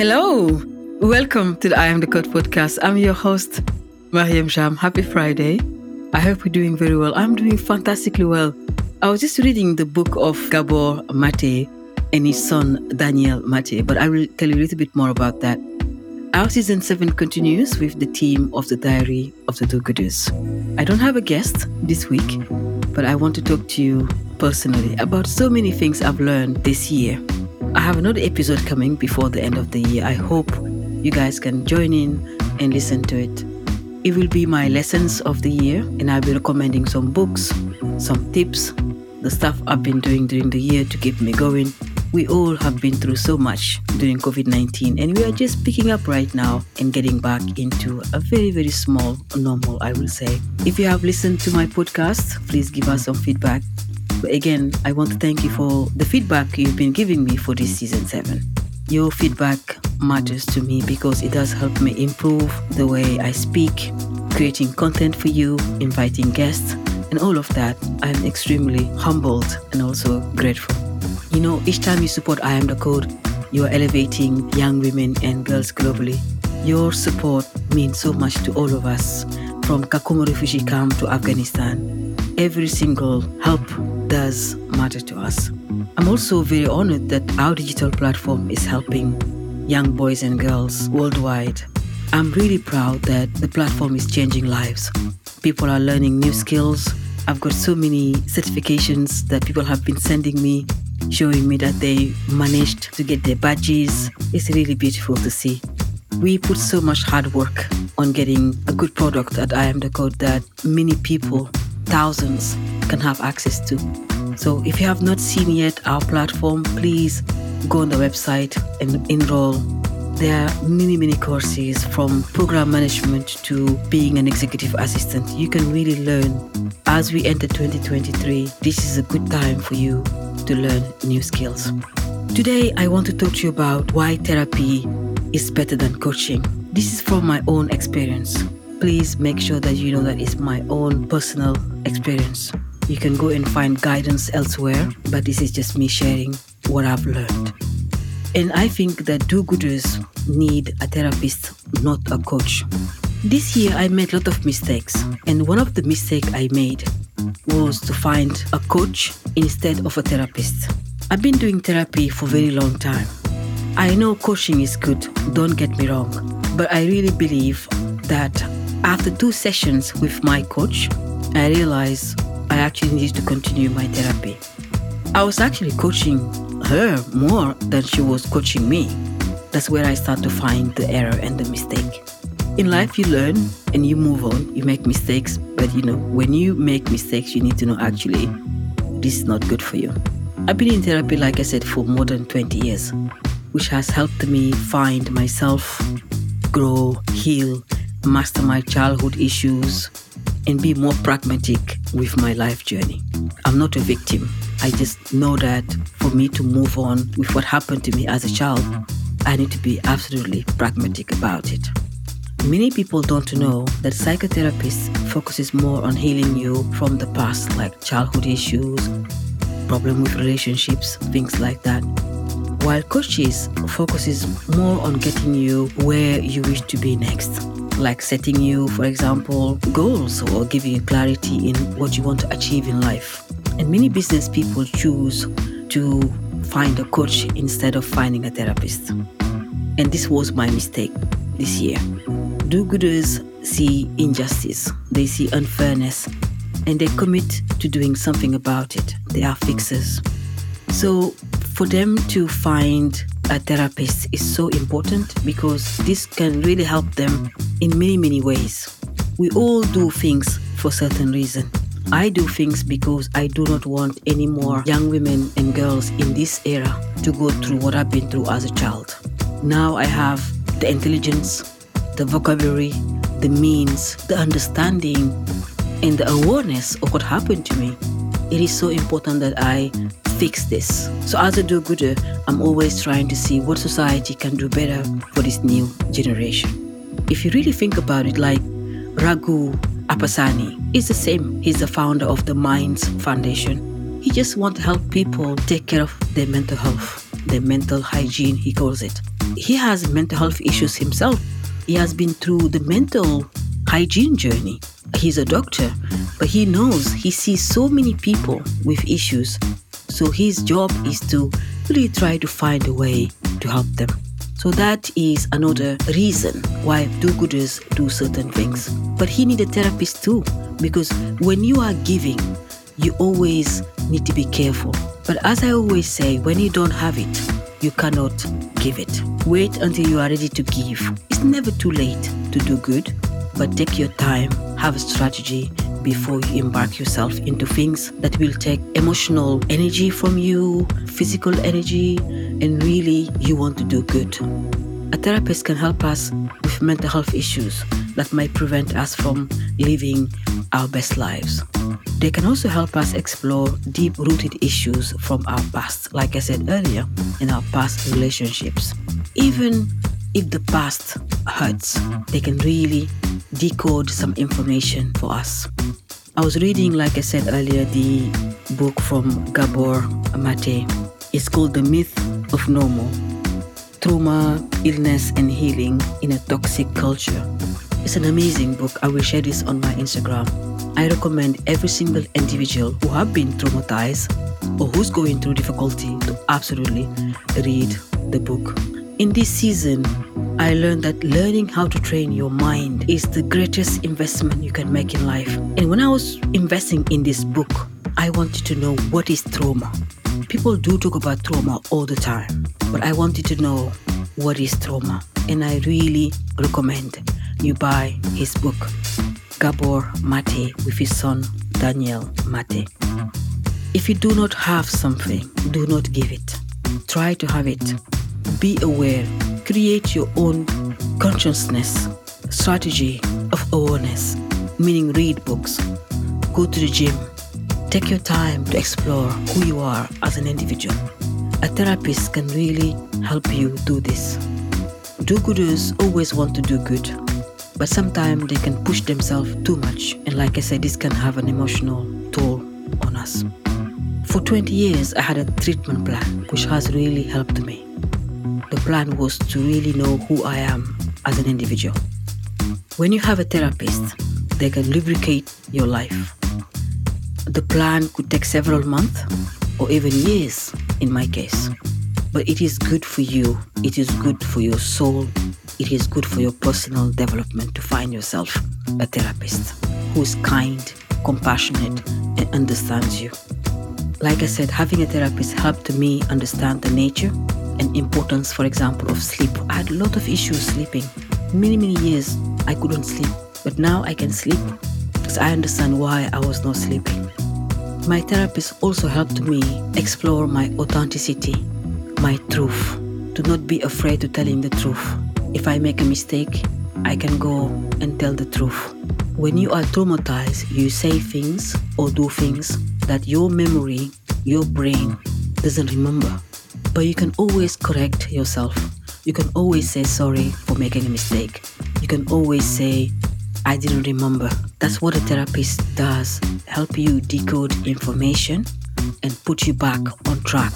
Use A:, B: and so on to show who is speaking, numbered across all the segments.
A: Hello. Welcome to the I Am the Code podcast. I'm your host, Mariéme Jamme. Happy Friday. I hope you're doing very well. I'm doing fantastically well. I was just reading the book of Gabor Mate and his son, Daniel Mate, but I will tell you a little bit more about that. Our season 7 continues with the theme of the Diary of the Do Gooders. I don't have a guest this week, but I want to talk to you personally about so many things I've learned this year. I have another episode coming before the end of the year. I hope you guys can join in and listen to it. It will be my lessons of the year, and I'll be recommending some books, some tips, the stuff I've been doing during the year to keep me going. We all have been through so much during COVID 19, and we are just picking up right now and getting back into a very, very small normal, I will say. If you have listened to my podcast, please give us some feedback again, I want to thank you for the feedback you've been giving me for this season 7. Your feedback matters to me because it does help me improve the way I speak, creating content for you, inviting guests, and all of that. I'm extremely humbled and also grateful. You know, each time you support I Am the Code, you are elevating young women and girls globally. Your support means so much to all of us, from Kakuma refugee camp to Afghanistan. Every single help does matter to us. I'm also very honored that our digital platform is helping young boys and girls worldwide. I'm really proud that the platform is changing lives. People are learning new skills. I've got so many certifications that people have been sending me, showing me that they managed to get their badges. It's really beautiful to see. We put so much hard work on getting a good product at I Am the Code that many people, thousands, can have access to. So if you have not seen yet our platform, please go on the website and enroll. There are many, many courses from program management to being an executive assistant. You can really learn. As we enter 2023, this is a good time for you to learn new skills. Today, I want to talk to you about why therapy is better than coaching. This is from my own experience. Please make sure that you know that it's my own personal experience. You can go and find guidance elsewhere, but this is just me sharing what I've learned. And I think that do gooders need a therapist, not a coach. This year I made a lot of mistakes, and one of the mistakes I made was to find a coach instead of a therapist. I've been doing therapy for a very long time. I know coaching is good, don't get me wrong, but I really believe that after two sessions with my coach, I realized I actually needed to continue my therapy. I was actually coaching her more than she was coaching me. That's where I start to find the error and the mistake. In life, you learn and you move on. You make mistakes, but you know, when you make mistakes, you need to know actually this is not good for you. I've been in therapy, like I said, for more than 20 years, which has helped me find myself, grow, heal, master my childhood issues, and be more pragmatic with my life journey. I'm not a victim. I just know that for me to move on with what happened to me as a child, I need to be absolutely pragmatic about it. Many people don't know that psychotherapist focuses more on healing you from the past, like childhood issues, problem with relationships, things like that. While coaches focuses more on getting you where you wish to be next like setting you, for example, goals or giving you clarity in what you want to achieve in life. And many business people choose to find a coach instead of finding a therapist. And this was my mistake this year. Do gooders see injustice, they see unfairness, and they commit to doing something about it. They are fixers. So, for them to find a therapist is so important because this can really help them in many, many ways. We all do things for certain reason. I do things because I do not want any more young women and girls in this era to go through what I've been through as a child. Now I have the intelligence, the vocabulary, the means, the understanding, and the awareness of what happened to me. It is so important that I fix this. So as a do-gooder, I'm always trying to see what society can do better for this new generation. If you really think about it, like Raghu Appasani is the same. He's the founder of the Minds Foundation. He just wants to help people take care of their mental health, their mental hygiene, he calls it. he has mental health issues himself. He has been through the mental hygiene journey. He's a doctor, but he knows he sees so many people with issues. So his job is to really try to find a way to help them. So that is another reason why do-gooders do certain things. But he need a therapist too, because when you are giving, you always need to be careful. But as I always say, when you don't have it, you cannot give it. Wait until you are ready to give. It's never too late to do good, but take your time, have a strategy before you embark yourself into things that will take emotional energy from you, physical energy, and really you want to do good. A therapist can help us with mental health issues that might prevent us from living our best lives. They can also help us explore deep rooted issues from our past, like I said earlier, in our past relationships. Even if the past hurts, they can really decode some information for us. I was reading, like I said earlier, the book from Gabor Mate. It's called The Myth of Normal Trauma, Illness, and Healing in a Toxic Culture. It's an amazing book. I will share this on my Instagram. I recommend every single individual who have been traumatized or who's going through difficulty to absolutely read the book. In this season, I learned that learning how to train your mind is the greatest investment you can make in life. And when I was investing in this book, I wanted to know what is trauma. People do talk about trauma all the time, but I wanted to know what is trauma. And I really recommend you buy his book, Gabor Mate, with his son Daniel Mate. If you do not have something, do not give it. Try to have it. Be aware. Create your own consciousness, strategy of awareness, meaning read books, go to the gym, take your time to explore who you are as an individual. A therapist can really help you do this. Do gooders always want to do good, but sometimes they can push themselves too much. And like I said, this can have an emotional toll on us. For 20 years, I had a treatment plan which has really helped me. The plan was to really know who I am as an individual. When you have a therapist, they can lubricate your life. The plan could take several months or even years in my case. But it is good for you, it is good for your soul, it is good for your personal development to find yourself a therapist who is kind, compassionate, and understands you. Like I said, having a therapist helped me understand the nature and importance, for example, of sleep. I had a lot of issues sleeping. Many, many years I couldn't sleep, but now I can sleep because I understand why I was not sleeping. My therapist also helped me explore my authenticity, my truth, to not be afraid to telling the truth if I make a mistake, I can go and tell the truth. When you are traumatized, you say things or do things that your memory, your brain doesn't remember. But you can always correct yourself. You can always say sorry for making a mistake. You can always say, I didn't remember. That's what a therapist does help you decode information and put you back on track.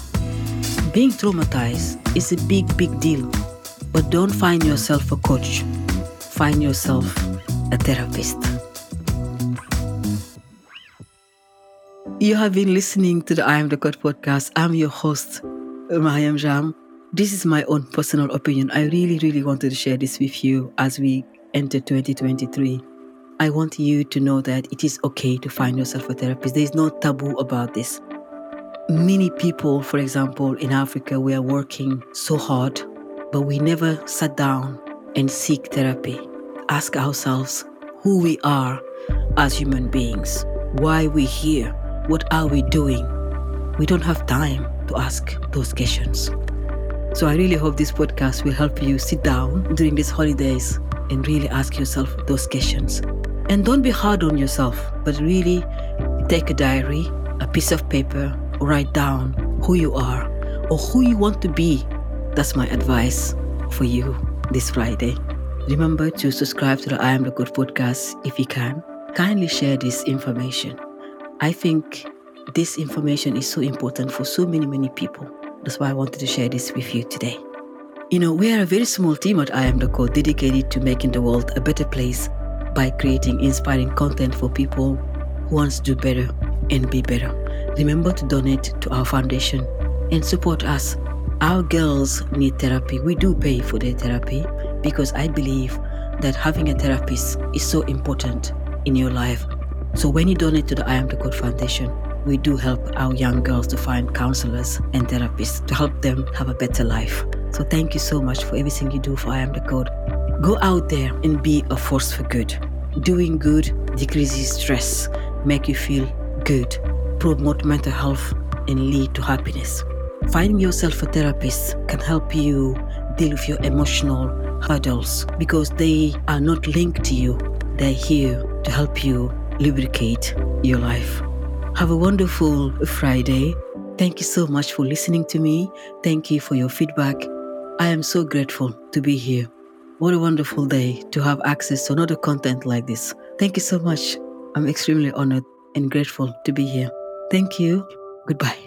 A: Being traumatized is a big, big deal but don't find yourself a coach, find yourself a therapist. You have been listening to the I Am the Code podcast. I'm your host, Mariéme Jamme. This is my own personal opinion. I really, really wanted to share this with you as we enter 2023. I want you to know that it is okay to find yourself a therapist. There is no taboo about this. Many people, for example, in Africa, we are working so hard but we never sat down and seek therapy. Ask ourselves who we are as human beings, why we're here, what are we doing. We don't have time to ask those questions. So I really hope this podcast will help you sit down during these holidays and really ask yourself those questions. And don't be hard on yourself, but really take a diary, a piece of paper, write down who you are or who you want to be that's my advice for you this Friday. Remember to subscribe to the I Am the Code podcast if you can. Kindly share this information. I think this information is so important for so many, many people. That's why I wanted to share this with you today. You know, we are a very small team at I Am the Code dedicated to making the world a better place by creating inspiring content for people who want to do better and be better. Remember to donate to our foundation and support us. Our girls need therapy. We do pay for their therapy because I believe that having a therapist is so important in your life. So when you donate to the I Am the Code Foundation, we do help our young girls to find counselors and therapists to help them have a better life. So thank you so much for everything you do for I Am the Code. Go out there and be a force for good. Doing good decreases stress, make you feel good, promote mental health, and lead to happiness. Finding yourself a therapist can help you deal with your emotional hurdles because they are not linked to you. They're here to help you lubricate your life. Have a wonderful Friday. Thank you so much for listening to me. Thank you for your feedback. I am so grateful to be here. What a wonderful day to have access to another content like this. Thank you so much. I'm extremely honored and grateful to be here. Thank you. Goodbye.